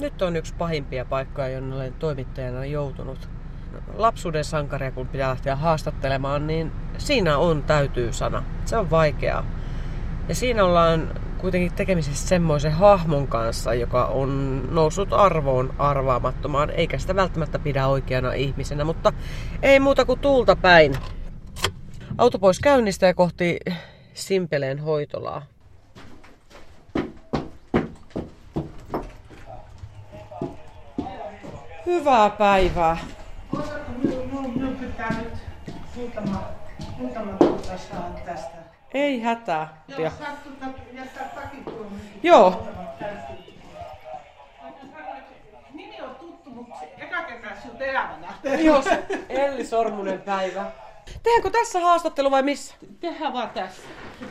Nyt on yksi pahimpia paikkoja, jonne olen toimittajana joutunut. Lapsuuden sankaria, kun pitää lähteä haastattelemaan, niin siinä on täytyy sana. Se on vaikeaa. Ja siinä ollaan kuitenkin tekemisissä semmoisen hahmon kanssa, joka on noussut arvoon arvaamattomaan, eikä sitä välttämättä pidä oikeana ihmisenä, mutta ei muuta kuin tuulta päin. Auto pois käynnistä ja kohti Simpeleen hoitolaa. Hyvää päivää. Minun pitää nyt muutama, muutama tuota saa tästä. Ei hätää. Joo, saat tuota jättää takin. Joo. Nimi on tuttu, mutta eka kertaa sinut elämänä. Joo, se Elli Sormunen päivä. Tehdäänkö tässä haastattelu vai missä? Tehdään vaan tässä.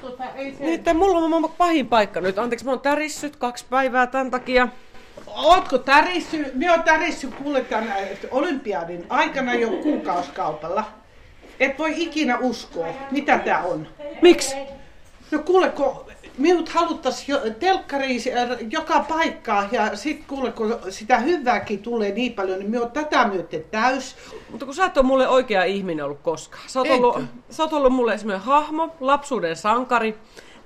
Tuota, ei se... Nyt mulla on pahin paikka nyt. Anteeksi, mä oon tärissyt kaksi päivää tämän takia. Ootko tärissy? Minä oon tärissy kuule tämän olympiadin aikana jo kuukauskaupalla. Et voi ikinä uskoa, mitä tää on. Miksi? No kuule, kun minut haluttais jo, telkkariin joka paikkaa ja sit kuule, kun sitä hyvääkin tulee niin paljon, niin minä oon tätä myöten täys. Mutta kun sä et ole mulle oikea ihminen ollut koskaan. Sä oot, Enkö? ollut, sä oot ollut mulle semmoinen hahmo, lapsuuden sankari.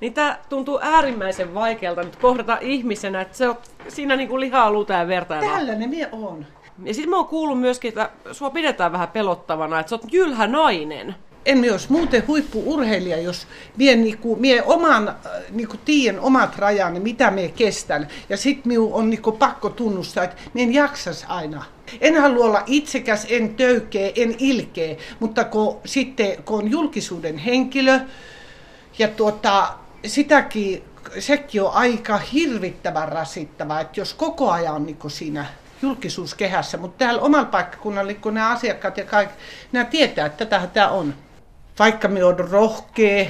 Niin tää tuntuu äärimmäisen vaikealta nyt kohdata ihmisenä, että se on siinä niinku lihaa, luuta ja verta. Tällainen minä on. Ja sitten mä oon kuullut myöskin, että sua pidetään vähän pelottavana, että sä oot jylhä nainen. En minä olisi muuten huippuurheilija, jos mie, niinku, mie oman, äh, niinku, tiedän omat rajani, mitä mie kestän. Ja sit minun on niinku, pakko tunnustaa, että mie en jaksas aina. En halua olla itsekäs, en töykeä, en ilkeä, mutta kun, sitten kun on julkisuuden henkilö ja tuota, sitäkin, sekin on aika hirvittävän rasittavaa, että jos koko ajan on niinku siinä julkisuuskehässä, mutta täällä omalla paikkakunnalla, kun nämä asiakkaat ja kaikki, nämä tietää, että tätähän tämä on. Vaikka me on rohkea,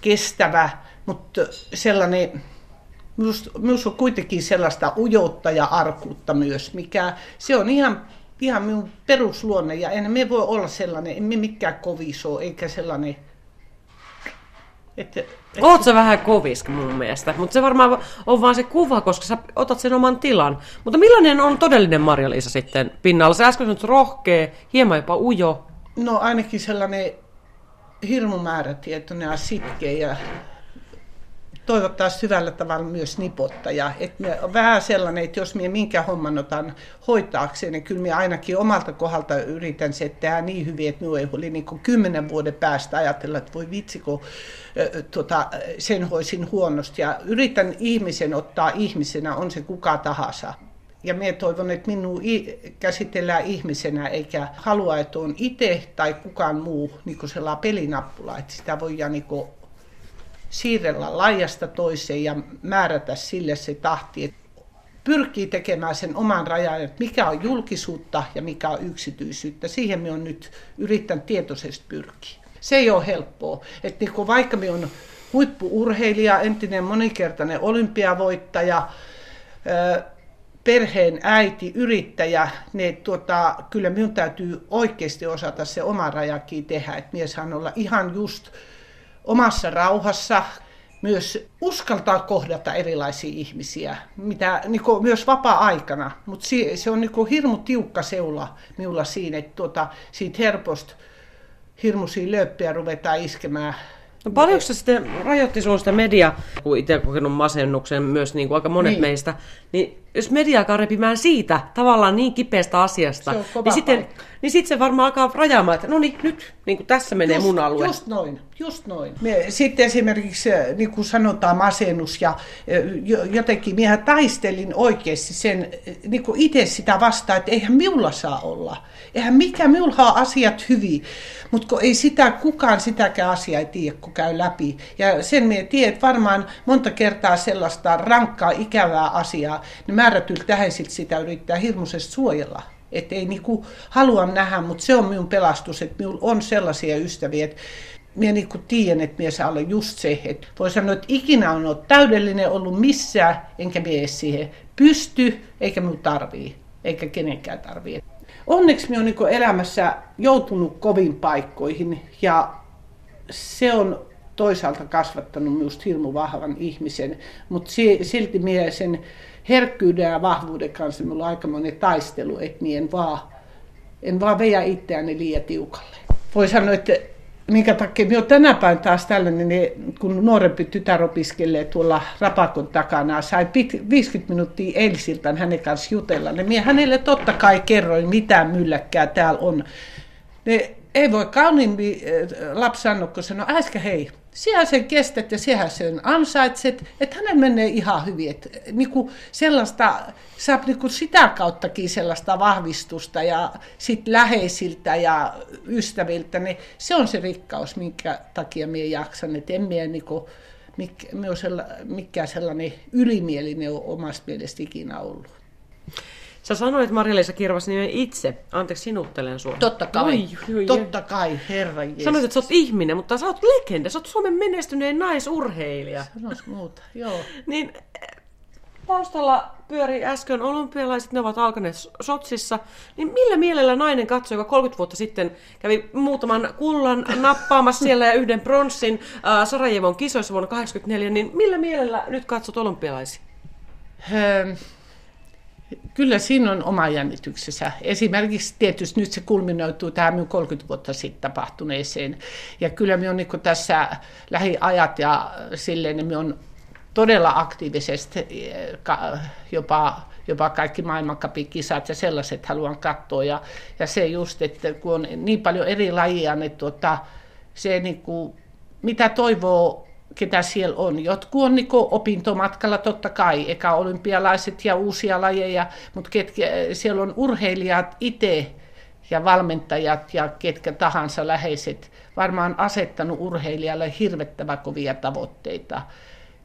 kestävä, mutta sellainen, minusta on kuitenkin sellaista ujoutta ja arkuutta myös, mikä se on ihan, ihan minun perusluonne ja en me voi olla sellainen, emme mikään koviso eikä sellainen, Oot sä vähän koviska mun mielestä, mutta se varmaan on vaan se kuva, koska sä otat sen oman tilan. Mutta millainen on todellinen Marja-Liisa sitten pinnalla? Sä äsken sanoit rohkea, hieman jopa ujo. No ainakin sellainen hirmu määrätietoinen ja sitkeä ja toivottavasti hyvällä tavalla myös nipottaja. Et me, vähän sellainen, että jos minä minkä homman otan hoitaakseen, niin kyllä minä ainakin omalta kohdalta yritän se tehdä niin hyvin, että minua ei oli niin kymmenen vuoden päästä ajatella, että voi vitsi, kun ö, tota, sen hoisin huonosti. Ja yritän ihmisen ottaa ihmisenä, on se kuka tahansa. Ja minä toivon, että minua käsitellään ihmisenä, eikä halua, että on itse tai kukaan muu niin sellainen pelinappula, että sitä voidaan niin siirrellä laajasta toiseen ja määrätä sille se tahti, että pyrkii tekemään sen oman rajan, että mikä on julkisuutta ja mikä on yksityisyyttä. Siihen me on nyt yrittänyt tietoisesti pyrkiä. Se ei ole helppoa. Että niin kuin vaikka me on huippuurheilija, entinen monikertainen olympiavoittaja, perheen äiti, yrittäjä, niin tuota, kyllä minun täytyy oikeasti osata se oma rajakin tehdä. Että mies saan olla ihan just omassa rauhassa, myös uskaltaa kohdata erilaisia ihmisiä, mitä niin kuin myös vapaa-aikana. Mutta se, se on niin kuin hirmu tiukka seula minulla siinä, että tuota, siitä helposti hirmuisia lööppiä ruvetaan iskemään No paljonko se sitten rajoitti sinun sitä media, kun itse kokenut masennuksen myös niin kuin aika monet. Niin. meistä, niin jos media alkaa repimään siitä tavallaan niin kipeästä asiasta, niin sitten niin sit se varmaan alkaa rajaamaan, että no niin, nyt niin kuin tässä menee mun alue. Just noin, just noin. Me, sitten esimerkiksi, äh, niin kuin sanotaan, masennus ja jo- jotenkin minä taistelin oikeasti sen, äh, niin kuin itse sitä vastaan, että eihän minulla saa olla. Eihän mikä, minulla on asiat hyvin, mutta kun ei sitä, kukaan sitäkään asiaa ei tiedä, kun käy läpi. Ja sen me tiedän, että varmaan monta kertaa sellaista rankkaa, ikävää asiaa, niin määrätyllä tähäisiltä sitä yrittää hirmuisesti suojella. Että ei niinku halua nähdä, mutta se on minun pelastus, että minulla on sellaisia ystäviä, että minä niinku tiedän, että minä saa olla just se, että voi sanoa, että ikinä on ollut täydellinen ollut missään, enkä edes siihen pysty, eikä minun tarvii, eikä kenenkään tarvii. Onneksi minä olen niinku elämässä joutunut kovin paikkoihin ja se on toisaalta kasvattanut minusta hirmu vahvan ihmisen, mutta silti minä sen herkkyyden ja vahvuuden kanssa minulla on aika monen taistelu, että niin en vaan, en vaan veä itseäni liian tiukalle. Voi sanoa, että minkä takia minä tänä päivänä taas tällainen, niin kun nuorempi tytär opiskelee tuolla rapakon takana, sai 50 minuuttia eilisiltaan hänen kanssa jutella, niin minä hänelle totta kai kerroin, mitä mylläkkää täällä on. Ne ei voi kauniimmin eh, lapsi sanoa, kun sanoo, äsken hei, siellä sen kestät ja siellä sen ansaitset, että hänen menee ihan hyvin. Että, niin kuin sellaista, saa niin kuin sitä kauttakin sellaista vahvistusta ja sit läheisiltä ja ystäviltä, niin se on se rikkaus, minkä takia minä jaksan. Että en minä niin kuin, mikä, mikään sellainen ylimielinen ole omasta mielestä ikinä ollut. Sä sanoit Marja-Liisa Kirvas nimen itse. Anteeksi, sinuttelen sua. Totta kai. Oi, oi, Totta kai, herra Jeesus. Sanoit, että sä oot ihminen, mutta sä oot legenda. Sä oot Suomen menestyneen naisurheilija. Sanois muuta, joo. niin taustalla pyöri äsken olympialaiset, ne ovat alkaneet Sotsissa. Niin millä mielellä nainen katsoi, joka 30 vuotta sitten kävi muutaman kullan nappaamassa siellä ja yhden pronssin äh, Sarajevon kisoissa vuonna 1984, niin millä mielellä nyt katsot olympialaisia? Kyllä siinä on oma jännityksensä. Esimerkiksi tietysti nyt se kulminoituu tähän minun 30 vuotta sitten tapahtuneeseen. Ja kyllä minä on niin tässä lähiajat ja silleen, niin on todella aktiivisesti jopa, jopa kaikki maailmankapikisat ja sellaiset haluan katsoa. Ja, ja se just, että kun on niin paljon eri lajia, niin tuota, se niin kuin, mitä toivoo ketä siellä on. Jotkut on niin opintomatkalla totta kai, eka olympialaiset ja uusia lajeja, mutta ketkä, siellä on urheilijat itse ja valmentajat ja ketkä tahansa läheiset varmaan asettanut urheilijalle hirvettävä kovia tavoitteita.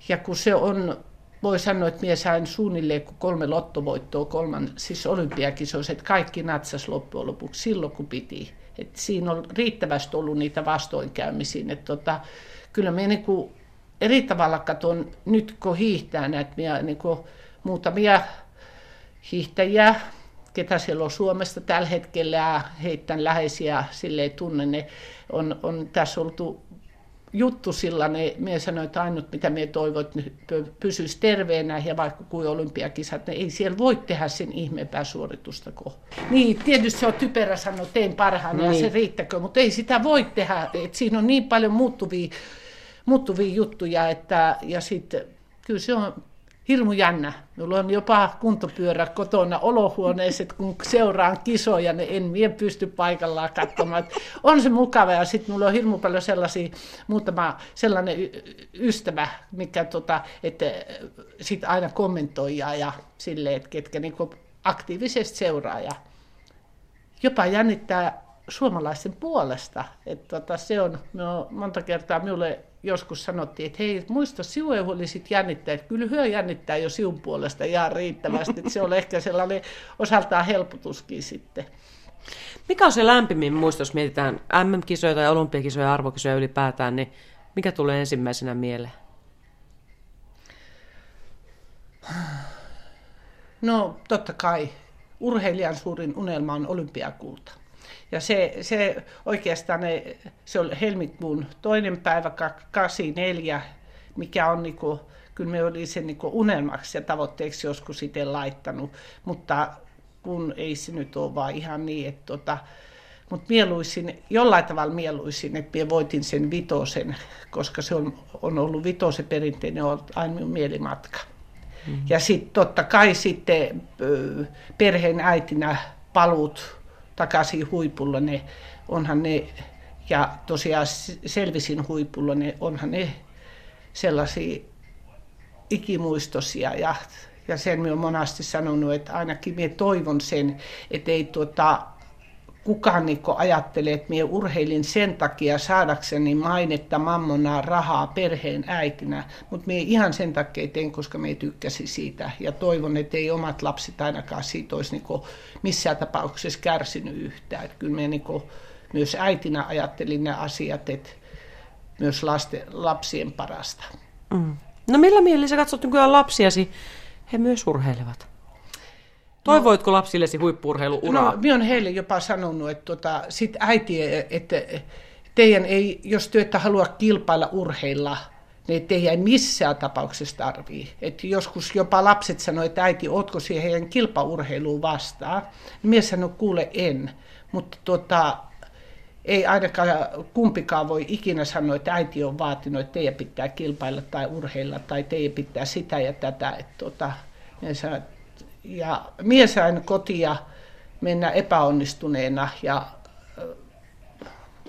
Ja kun se on, voi sanoa, että minä sain suunnilleen kolme lottovoittoa kolman, siis olympiakisoissa, että kaikki natsas loppujen lopuksi silloin kun piti. Et siinä on riittävästi ollut niitä vastoinkäymisiä. Että tota, kyllä me niin kuin eri tavalla katson nyt, kun hiihtää näitä minä, niin kuin muutamia hiihtäjiä, ketä siellä on Suomesta tällä hetkellä ja heittän läheisiä silleen tunne, ne on, on tässä oltu juttu sillä, ne, minä sanoin, että ainut mitä minä toivon, että pysyisi terveenä ja vaikka kuin olympiakisat, ne ei siellä voi tehdä sen ihmeempää suoritusta kuin. Niin, tietysti se on typerä sanoa, tein parhaan niin. ja se riittäkö, mutta ei sitä voi tehdä, että siinä on niin paljon muuttuvia muuttuvia juttuja, että, ja sitten kyllä se on hirmu jännä. Mulla on jopa kuntopyörä kotona olohuoneessa, että kun seuraan kisoja, niin en mie pysty paikallaan katsomaan. on se mukava ja sitten mulla on hirmu paljon sellaisia, muutama sellainen ystävä, mikä tota, että sit aina kommentoi ja silleen, että ketkä niinku aktiivisesti seuraa ja jopa jännittää suomalaisten puolesta. Että tota, se on, no, monta kertaa minulle joskus sanottiin, että hei, muista sinua olisit jännittää, että kyllä hyö jännittää jo sinun puolesta ihan riittävästi, että se on ehkä sellainen osaltaan helpotuskin sitten. Mikä on se lämpimin muisto, jos mietitään MM-kisoja tai olympiakisoja ja arvokisoja ylipäätään, niin mikä tulee ensimmäisenä mieleen? No totta kai urheilijan suurin unelma on olympiakulta. Ja se, se oikeastaan ne, se oli helmikuun toinen päivä 84, mikä on niin kuin, kyllä me oli sen niin unelmaksi ja tavoitteeksi joskus sitten laittanut, mutta kun ei se nyt ole vaan ihan niin, että tota, mutta mieluisin, jollain tavalla mieluisin, että minä voitin sen vitosen, koska se on, on ollut vitosen perinteinen on aina minun mielimatka. Mm-hmm. Ja sitten totta kai sitten perheen äitinä palut takaisin huipulla, ne, onhan ne, ja tosiaan selvisin huipulla, ne, onhan ne sellaisia ikimuistosia ja, ja sen minä olen monasti sanonut, että ainakin minä toivon sen, että ei tuota, kukaan niin ajattelee, että minä urheilin sen takia saadakseni mainetta, mammonaa, rahaa perheen äitinä, mutta minä ihan sen takia tein, koska minä tykkäsin siitä ja toivon, että ei omat lapset ainakaan siitä olisi niin missään tapauksessa kärsinyt yhtään. Että kyllä minä niin myös äitinä ajattelin ne asiat, että myös lasten, lapsien parasta. Mm. No millä mielellä sä katsot nykyään lapsiasi? He myös urheilevat. Toivoitko lapsillesi huippurheiluuraa? No, minä olen heille jopa sanonut, että tota, sit äiti, että teidän ei, jos te ette halua kilpailla urheilla, ne ei missään tapauksessa tarvii. Et joskus jopa lapset sanoi, että äiti, ootko siihen kilpaurheiluun vastaan? Mies sanoi, kuule en. Mutta tota, ei ainakaan kumpikaan voi ikinä sanoa, että äiti on vaatinut, että teidän pitää kilpailla tai urheilla tai teidän pitää sitä ja tätä. Että tota, ja mies aina kotia mennä epäonnistuneena ja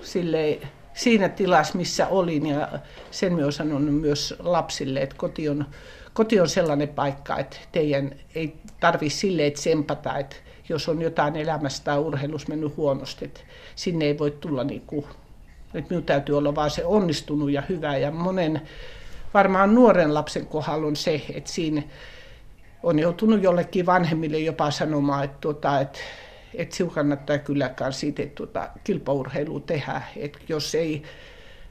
silleen, siinä tilassa, missä olin. Ja sen olen sanonut myös lapsille, että koti on, koti on sellainen paikka, että teidän ei tarvitse silleen tsempata, että jos on jotain elämässä tai urheilussa mennyt huonosti, että sinne ei voi tulla niin kuin, että minun täytyy olla vaan se onnistunut ja hyvä. Ja monen, varmaan nuoren lapsen kohdalla on se, että siinä on joutunut jollekin vanhemmille jopa sanomaan, että, tuota, että, että sinun kannattaa kylläkään siitä että tuota, kilpaurheilua tehdä. Että jos ei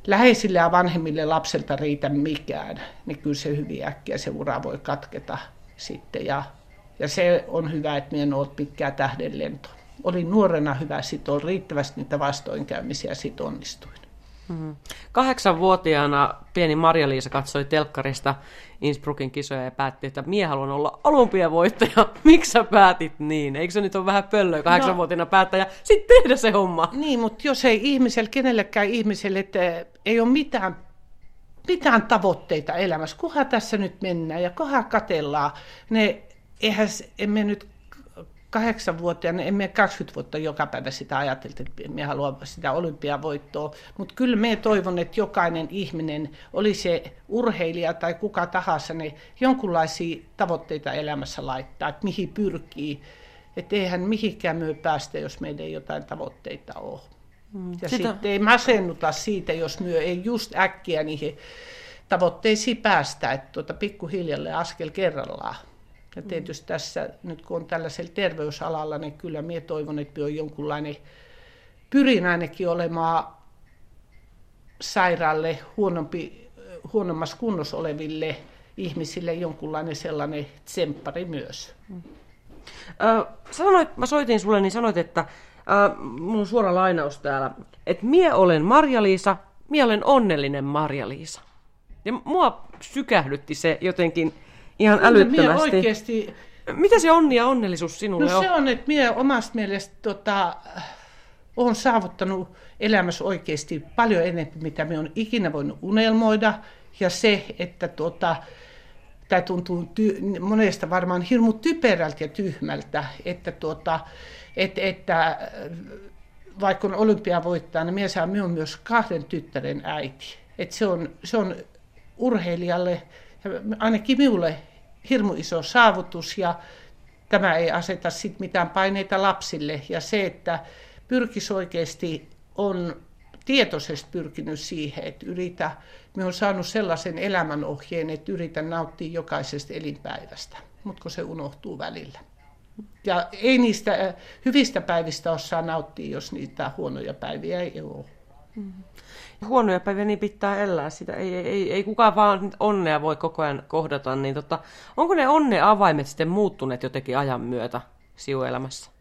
läheisille ja vanhemmille lapselta riitä mikään, niin kyllä se hyvin äkkiä se ura voi katketa sitten. Ja, ja se on hyvä, että minä en ole pitkää tähdenlentoa. Olin nuorena hyvä, sitten oli riittävästi niitä vastoinkäymisiä sitten onnistuin. Mm-hmm. Kahdeksanvuotiaana pieni Marja-Liisa katsoi telkkarista Innsbruckin kisoja ja päätti, että mie haluan olla olympiavoittaja. Miksi sä päätit niin? Eikö se nyt ole vähän pöllöä kahdeksanvuotiaana no, päättäjä? Sitten tehdä se homma. Niin, mutta jos ei ihmisellä, kenellekään ihmiselle, että ei ole mitään mitään tavoitteita elämässä. Kuha tässä nyt mennään ja kohan katellaan. Ne, eihän, emme nyt kahdeksanvuotiaana, emme 20 vuotta joka päivä sitä ajateltu, että me haluamme sitä olympiavoittoa, mutta kyllä me toivon, että jokainen ihminen, oli se urheilija tai kuka tahansa, ne jonkunlaisia tavoitteita elämässä laittaa, että mihin pyrkii. Että eihän mihinkään myö päästä, jos meillä ei jotain tavoitteita ole. Mm. Ja Sitä... sitten ei masennuta siitä, jos myö ei just äkkiä niihin tavoitteisiin päästä, että tuota pikkuhiljalle askel kerrallaan. Ja tietysti tässä, nyt kun on tällaisella terveysalalla, niin kyllä minä toivon, että on jonkunlainen, pyrin ainakin olemaan sairaalle, huonompi, huonommassa kunnossa oleville ihmisille jonkunlainen sellainen tsemppari myös. Mm. sanoit, mä soitin sulle, niin sanoit, että äh, on suora lainaus täällä, että mie olen Marja-Liisa, mie olen onnellinen Marja-Liisa. Ja mua sykähdytti se jotenkin Ihan älyttömästi. Oikeasti... Mitä se onni ja onnellisuus sinulle no on? se on, että minä omasta mielestä tota, olen saavuttanut elämässä oikeasti paljon enemmän, mitä me on ikinä voinut unelmoida. Ja se, että tota, tämä tuntuu ty- monesta varmaan hirmu typerältä ja tyhmältä, että, tuota, et, että vaikka on olympia voittaa, niin minä saan myös kahden tyttären äiti. Et se, on, se on urheilijalle, ainakin minulle hirmu iso saavutus ja tämä ei aseta sit mitään paineita lapsille. Ja se, että pyrkis oikeasti on tietoisesti pyrkinyt siihen, että yritä, me on saanut sellaisen elämänohjeen, että yritän nauttia jokaisesta elinpäivästä, mutta se unohtuu välillä. Ja ei niistä äh, hyvistä päivistä osaa nauttia, jos niitä huonoja päiviä ei ole. Mm-hmm huonoja päiviä, niin pitää elää sitä. Ei, ei, ei, kukaan vaan onnea voi koko ajan kohdata. Niin tota, onko ne onne avaimet sitten muuttuneet jotenkin ajan myötä siuelämässä?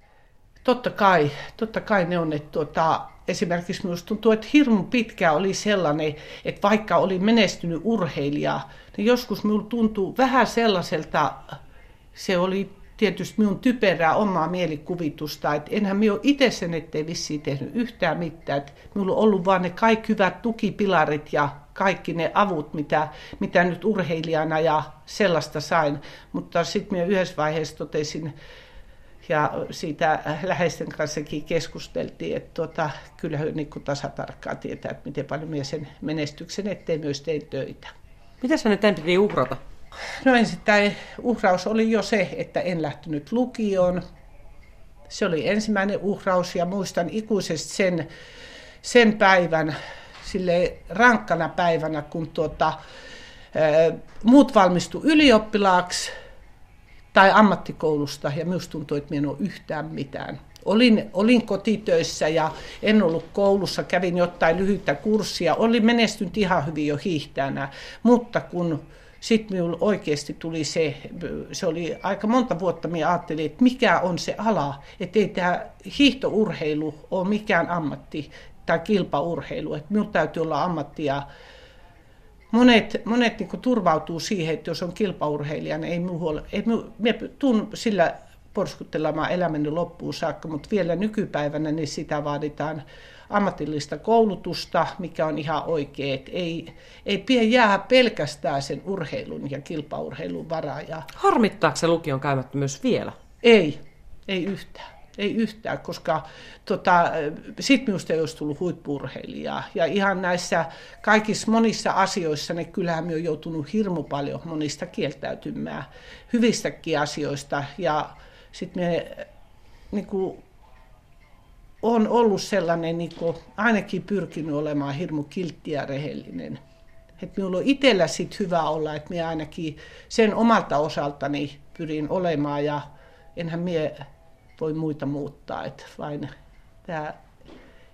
Totta kai, totta kai ne on. Että tuota, esimerkiksi minusta tuntuu, että hirmu pitkä oli sellainen, että vaikka oli menestynyt urheilija, niin joskus minulla tuntuu vähän sellaiselta, se oli tietysti minun typerää omaa mielikuvitusta, että enhän minä ole itse sen ettei vissiin tehnyt yhtään mitään. Että minulla on ollut vain ne kaikki hyvät tukipilarit ja kaikki ne avut, mitä, mitä nyt urheilijana ja sellaista sain. Mutta sitten minä yhdessä vaiheessa totesin, ja siitä läheisten kanssakin keskusteltiin, että tuota, kyllä he niin tasatarkkaan tietää, että miten paljon minä sen menestyksen eteen myös tein töitä. Mitä sä nyt piti uhrata? No ensin uhraus oli jo se, että en lähtenyt lukioon. Se oli ensimmäinen uhraus ja muistan ikuisesti sen, sen päivän, sille rankkana päivänä, kun tuota, muut valmistu ylioppilaaksi tai ammattikoulusta ja myös tuntui, että minä en ole yhtään mitään. Olin, olin kotitöissä ja en ollut koulussa, kävin jotain lyhyttä kurssia, olin menestynyt ihan hyvin jo hiihtänä, mutta kun sitten minulla oikeasti tuli se, se oli aika monta vuotta, minä ajattelin, että mikä on se ala, että ei tämä hiihtourheilu ole mikään ammatti tai kilpaurheilu, että minulla täytyy olla ammattia. Monet, monet niin turvautuu siihen, että jos on kilpaurheilija, niin ei muuhun, ei me tuun sillä porskuttelemaan elämäni loppuun saakka, mutta vielä nykypäivänä niin sitä vaaditaan ammatillista koulutusta, mikä on ihan oikein. Et ei, ei pidä jää pelkästään sen urheilun ja kilpaurheilun varaa. Ja... Harmittaako se lukion käymättömyys vielä? Ei, ei yhtään. Ei yhtään, koska tota, sit minusta ei olisi tullut huippurheilijaa. Ja ihan näissä kaikissa monissa asioissa, ne kyllähän me on joutunut hirmu paljon monista kieltäytymään hyvistäkin asioista. Ja sitten me niin kuin, on ollut sellainen, niin kuin, ainakin pyrkinyt olemaan hirmu kiltti ja rehellinen. Että minulla on itsellä sit hyvä olla, että minä ainakin sen omalta osaltani pyrin olemaan ja enhän minä voi muita muuttaa, että vain tämä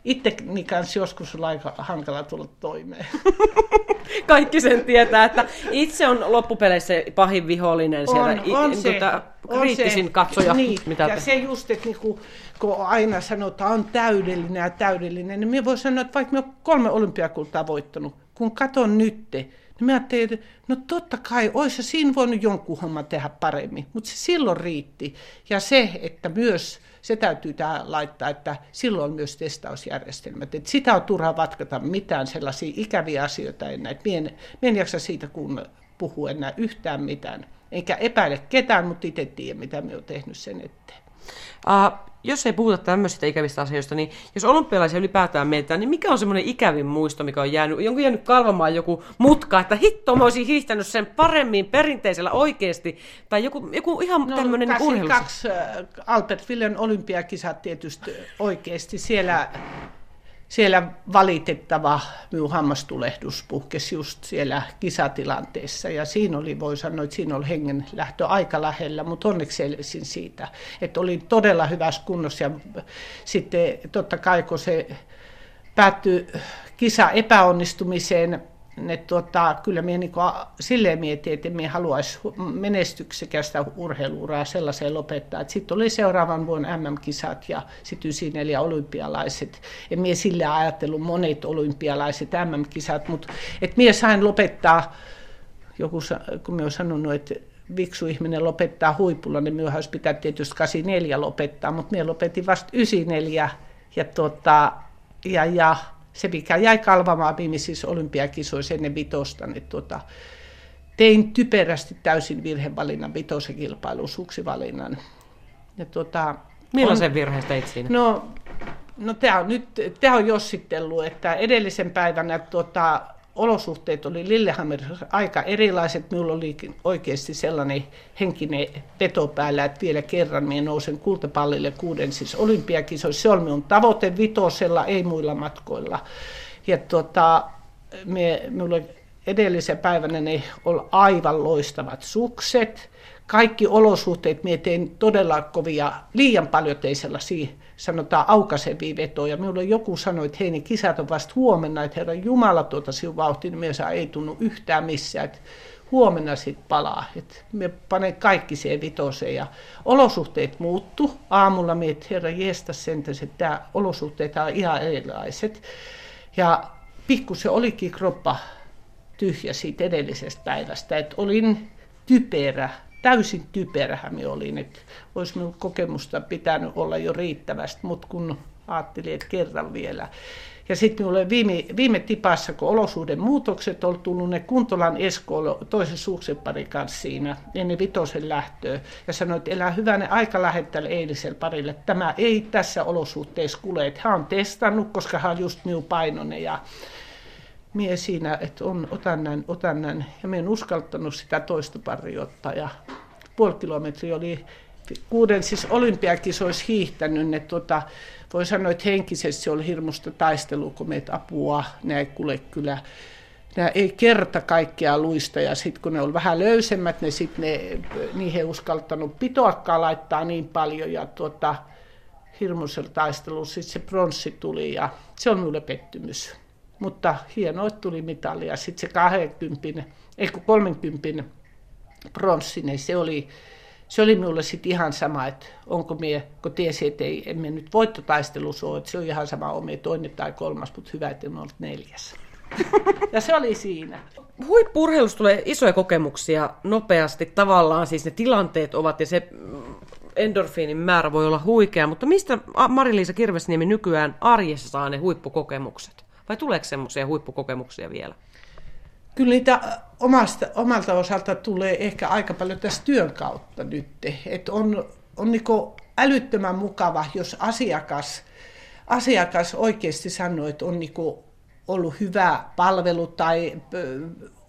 itse kanssa joskus on aika hankala tulla toimeen. Kaikki sen tietää, että itse on loppupeleissä pahin vihollinen siellä, on, on se, tuota, kriittisin on se, katsoja. Niin, mitä ja te... se just, että niinku, kun aina sanotaan, on täydellinen ja täydellinen, niin minä voin sanoa, että vaikka minä olen kolme olympiakultaa voittanut, kun katon nytte, niin mä ajattelin, että no totta kai, olisi siinä voinut jonkun homman tehdä paremmin, mutta se silloin riitti. Ja se, että myös se täytyy tähän laittaa, että silloin myös testausjärjestelmät. Että sitä on turha vatkata mitään sellaisia ikäviä asioita enää. Että mien, mien jaksa siitä, kun puhuu enää yhtään mitään. Enkä epäile ketään, mutta itse tiedä, mitä me on tehnyt sen eteen. Uh, jos ei puhuta tämmöisistä ikävistä asioista, niin jos olympialaisia ylipäätään mietitään, niin mikä on semmoinen ikävin muisto, mikä on jäänyt, onko jäänyt kalvamaan joku mutka, että hitto, mä olisin hiihtänyt sen paremmin perinteisellä oikeasti, tai joku, joku ihan no, tämmöinen niin urheilu. kaksi Albert Villen olympiakisat tietysti oikeasti siellä siellä valitettava minun hammastulehdus puhkesi just siellä kisatilanteessa. Ja siinä oli, voi sanoa, että siinä oli hengen lähtö aika lähellä, mutta onneksi selvisin siitä, että olin todella hyvässä kunnossa. Ja sitten totta kai kun se päättyi kisa epäonnistumiseen, ne, tota, kyllä minä niin silleen mietin, että minä haluaisi menestyksekästä urheiluuraa sellaiseen lopettaa. Sitten oli seuraavan vuonna MM-kisat ja sitten 94 olympialaiset. En minä sillä ajatellut monet olympialaiset MM-kisat, mutta että minä sain lopettaa, joku, kun minä olen sanonut, että viksu ihminen lopettaa huipulla, niin minä olisi pitää tietysti 84 lopettaa, mutta minä lopetin vasta 94 ja, tota, ja, ja se, mikä jäi kalvamaan viimeisissä olympiakisoissa ennen vitosta, niin tuota, tein typerästi täysin virhevalinnan vitosen kilpailuun, suksivalinnan. Ja tuota, Millaisen on, virheen teit siinä? No, no tämä on nyt tämä on jossitellut, että edellisen päivänä tuota, olosuhteet oli Lillehammerissa aika erilaiset. Minulla oli oikeasti sellainen henkinen veto päällä, että vielä kerran minä nousen kultapallille kuuden siis olympiakisoissa. Se on minun tavoite vitosella, ei muilla matkoilla. Ja tuota, me, minulla edellisen päivänä ne oli aivan loistavat sukset. Kaikki olosuhteet, minä tein todella kovia, liian paljon tein sellaisia sanotaan aukasevia vetoja. Minulle joku sanoi, että hei, ne kisat on vasta huomenna, että herra Jumala tuota sinun vauhtiin, niin mies ei tunnu yhtään missään, että huomenna sitten palaa. että me panen kaikki siihen vitoseen ja olosuhteet muuttu. Aamulla me, että herra jeesta sentäs, että tämä olosuhteet on ihan erilaiset. Ja pikkusen olikin kroppa tyhjä siitä edellisestä päivästä, että olin typerä täysin typerähän me olin, että olisi minun kokemusta pitänyt olla jo riittävästi, mutta kun ajattelin, että kerran vielä. Ja sitten minulle viime, viime tipassa, kun olosuuden muutokset oli tullut, ne Kuntolan Esko toisen suksenparin kanssa siinä ennen vitosen lähtöä. Ja sanoi, että elää hyvänä aika lähettäjälle eilisellä parille. Tämä ei tässä olosuhteessa kule. Että hän on testannut, koska hän on just minun painoinen. Ja mie siinä, että on, otan näin, otan näin. Ja minä en uskaltanut sitä toista pari ottaa. Ja puoli kilometriä oli kuuden siis olympiakisoissa hiihtänyt. Ne, tota, voi sanoa, että henkisesti se oli hirmusta taistelua, kun meitä apua, ne ei kuule kyllä nämä ei kerta kaikkea luista ja sitten kun ne on vähän löysemmät, ne sitten ne, niihin ei uskaltanut pitoakkaan laittaa niin paljon ja tuota, hirmuisella taistelulla sitten se pronssi tuli ja se on minulle pettymys. Mutta hienoa, että tuli mitali ja sitten se 20, ei 30 pronssi, niin se oli, se oli minulle sitten ihan sama, että onko mie, kun tiesi, että ei, emme nyt voittotaistelussa ole, että se on ihan sama, on toinen tai kolmas, mutta hyvä, että en ollut neljäs. Ja se oli siinä. Huippurheilussa tulee isoja kokemuksia nopeasti tavallaan, siis ne tilanteet ovat ja se endorfiinin määrä voi olla huikea, mutta mistä Mari-Liisa Kirvesniemi nykyään arjessa saa ne huippukokemukset? Vai tuleeko semmoisia huippukokemuksia vielä? Kyllä niitä omasta, omalta osalta tulee ehkä aika paljon tässä työn kautta nyt. Että on, on niin älyttömän mukava, jos asiakas, asiakas oikeasti sanoo, että on niin ollut hyvä palvelu tai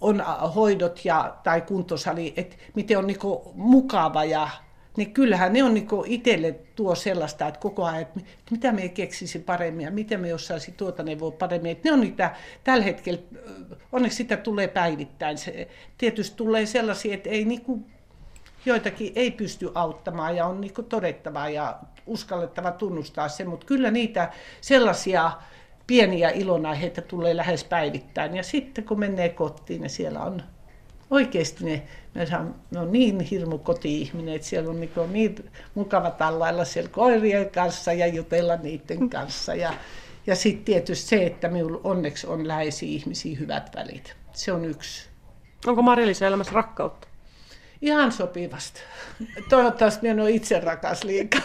on hoidot ja, tai kuntosali, että miten on niin mukava ja niin kyllähän ne on niin itselle tuo sellaista, että koko ajan, että mitä me keksisi paremmin ja miten me osaisi tuota neuvoa paremmin. Että ne on niitä tällä hetkellä, onneksi sitä tulee päivittäin. Se, tietysti tulee sellaisia, että ei niin kuin, joitakin ei pysty auttamaan ja on niin todettava ja uskallettava tunnustaa se, mutta kyllä niitä sellaisia pieniä ilonaiheita tulee lähes päivittäin. Ja sitten kun menee kotiin, niin siellä on oikeasti ne, ne on niin hirmu koti-ihminen, että siellä on niin, niin mukava tallailla siellä koirien kanssa ja jutella niiden kanssa. Ja, ja sitten tietysti se, että minulla onneksi on läheisiä ihmisiä hyvät välit. Se on yksi. Onko Marilisa elämässä rakkautta? Ihan sopivasti. Toivottavasti minä en ole itse rakas liikaa.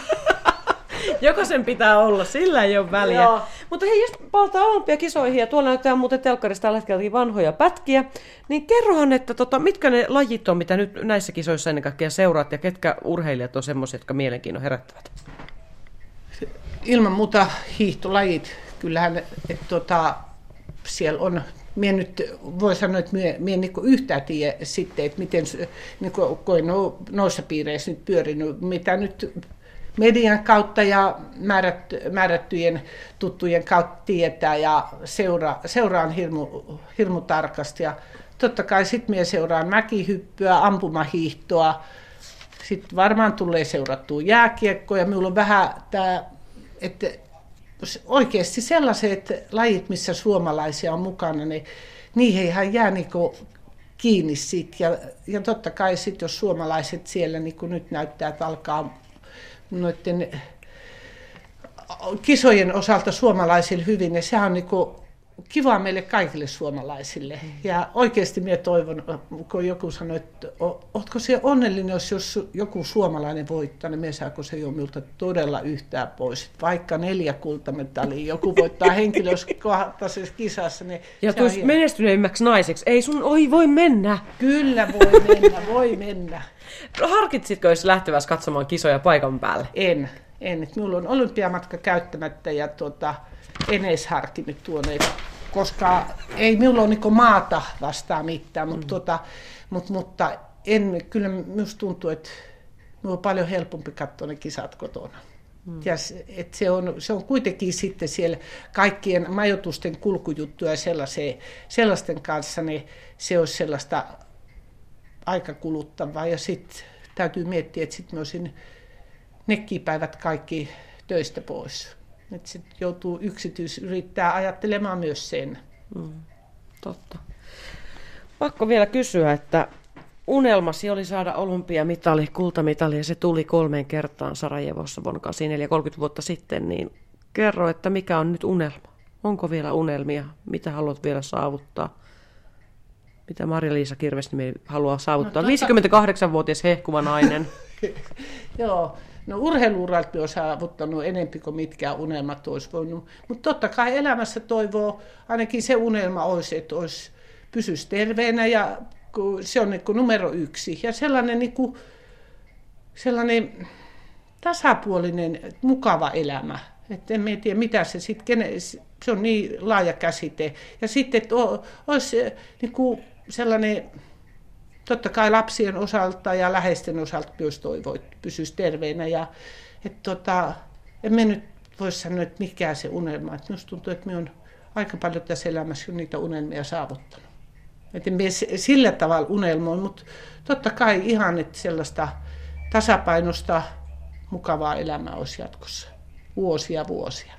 Jokaisen pitää olla, sillä ei ole väliä. Joo. Mutta hei, jos palataan olympiakisoihin, ja tuolla näyttää muuten telkkarista tällä hetkellä vanhoja pätkiä, niin kerrohan, että tota, mitkä ne lajit on, mitä nyt näissä kisoissa ennen kaikkea seuraat, ja ketkä urheilijat on semmoisia, jotka mielenkiinnon herättävät? Ilman muuta hiihtolajit. Kyllähän että tota, siellä on Mie nyt voi sanoa, että mie, mie niin yhtään tiedä sitten, että miten, niin kuin, kun no, noissa piireissä nyt pyörinyt, mitä nyt median kautta ja määrätty, määrättyjen tuttujen kautta tietää ja seura, seuraan hirmu, hirmu tarkasti. Ja totta kai sitten minä seuraan mäkihyppyä, ampumahiihtoa, sitten varmaan tulee seurattua jääkiekkoa ja minulla on vähän tämä, että oikeasti sellaiset lajit, missä suomalaisia on mukana, niin niihin ihan jää niinku kiinni sit. Ja, ja totta kai sitten, jos suomalaiset siellä, niin kuin nyt näyttää, että alkaa noiden kisojen osalta suomalaisille hyvin, niin sehän on niin kiva meille kaikille suomalaisille. Ja oikeasti minä toivon, kun joku sanoi, että oletko se onnellinen, jos, jos joku suomalainen voittaa, niin me saako se jo minulta todella yhtään pois. Vaikka neljä kultametalia joku voittaa henkilöskohtaisessa kisassa. Niin ja tulisi on... menestyneimmäksi naiseksi. Ei sun oi voi mennä. Kyllä voi mennä, voi mennä. Harkitsitko, jos lähtevässä katsomaan kisoja paikan päälle? En. en. Minulla on olympiamatka käyttämättä ja tuota, en edes harkinnut tuonne, koska ei minulla ole niin maata vastaan mitään, mutta, mm. tuota, mutta, mutta en, kyllä minusta tuntuu, että minulla on paljon helpompi katsoa ne kisat kotona. Mm. Ja et se, on, se on kuitenkin sitten siellä kaikkien majoitusten kulkujuttuja ja sellaisten kanssa, niin se olisi sellaista aika kuluttavaa. Ja sitten täytyy miettiä, että sitten olisin nekkipäivät kaikki töistä pois. Että sitten joutuu yksityisyrittää ajattelemaan myös sen. Mm, totta. Pakko vielä kysyä, että unelmasi oli saada olympiamitali, kultamitali, ja se tuli kolmeen kertaan Sarajevossa vuonna 84, 30 vuotta sitten, niin kerro, että mikä on nyt unelma? Onko vielä unelmia? Mitä haluat vielä saavuttaa? Mitä Maria-Liisa Kirvesnimi haluaa saavuttaa? No, tota... 58-vuotias hehkuva nainen. Joo, no urheiluuralta on saavuttanut enempi kuin mitkään unelmat olisi voinut. Mutta totta kai elämässä toivoo, ainakin se unelma olisi, että olisi, pysyisi terveenä ja se on niin numero yksi. Ja sellainen, niin kuin, sellainen tasapuolinen, mukava elämä. Että en tiedä, mitä se sitten, se on niin laaja käsite. Ja sitten, että olisi niin kuin, sellainen, totta kai lapsien osalta ja läheisten osalta myös toivoo, että pysyisi terveenä. Ja, että tota, en mä nyt voi sanoa, että mikä se unelma. Että minusta tuntuu, että minä olen aika paljon tässä elämässä niitä unelmia saavuttanut. Että en sillä tavalla unelmoin, mutta totta kai ihan, että sellaista tasapainosta, mukavaa elämää olisi jatkossa. Vuosia vuosia.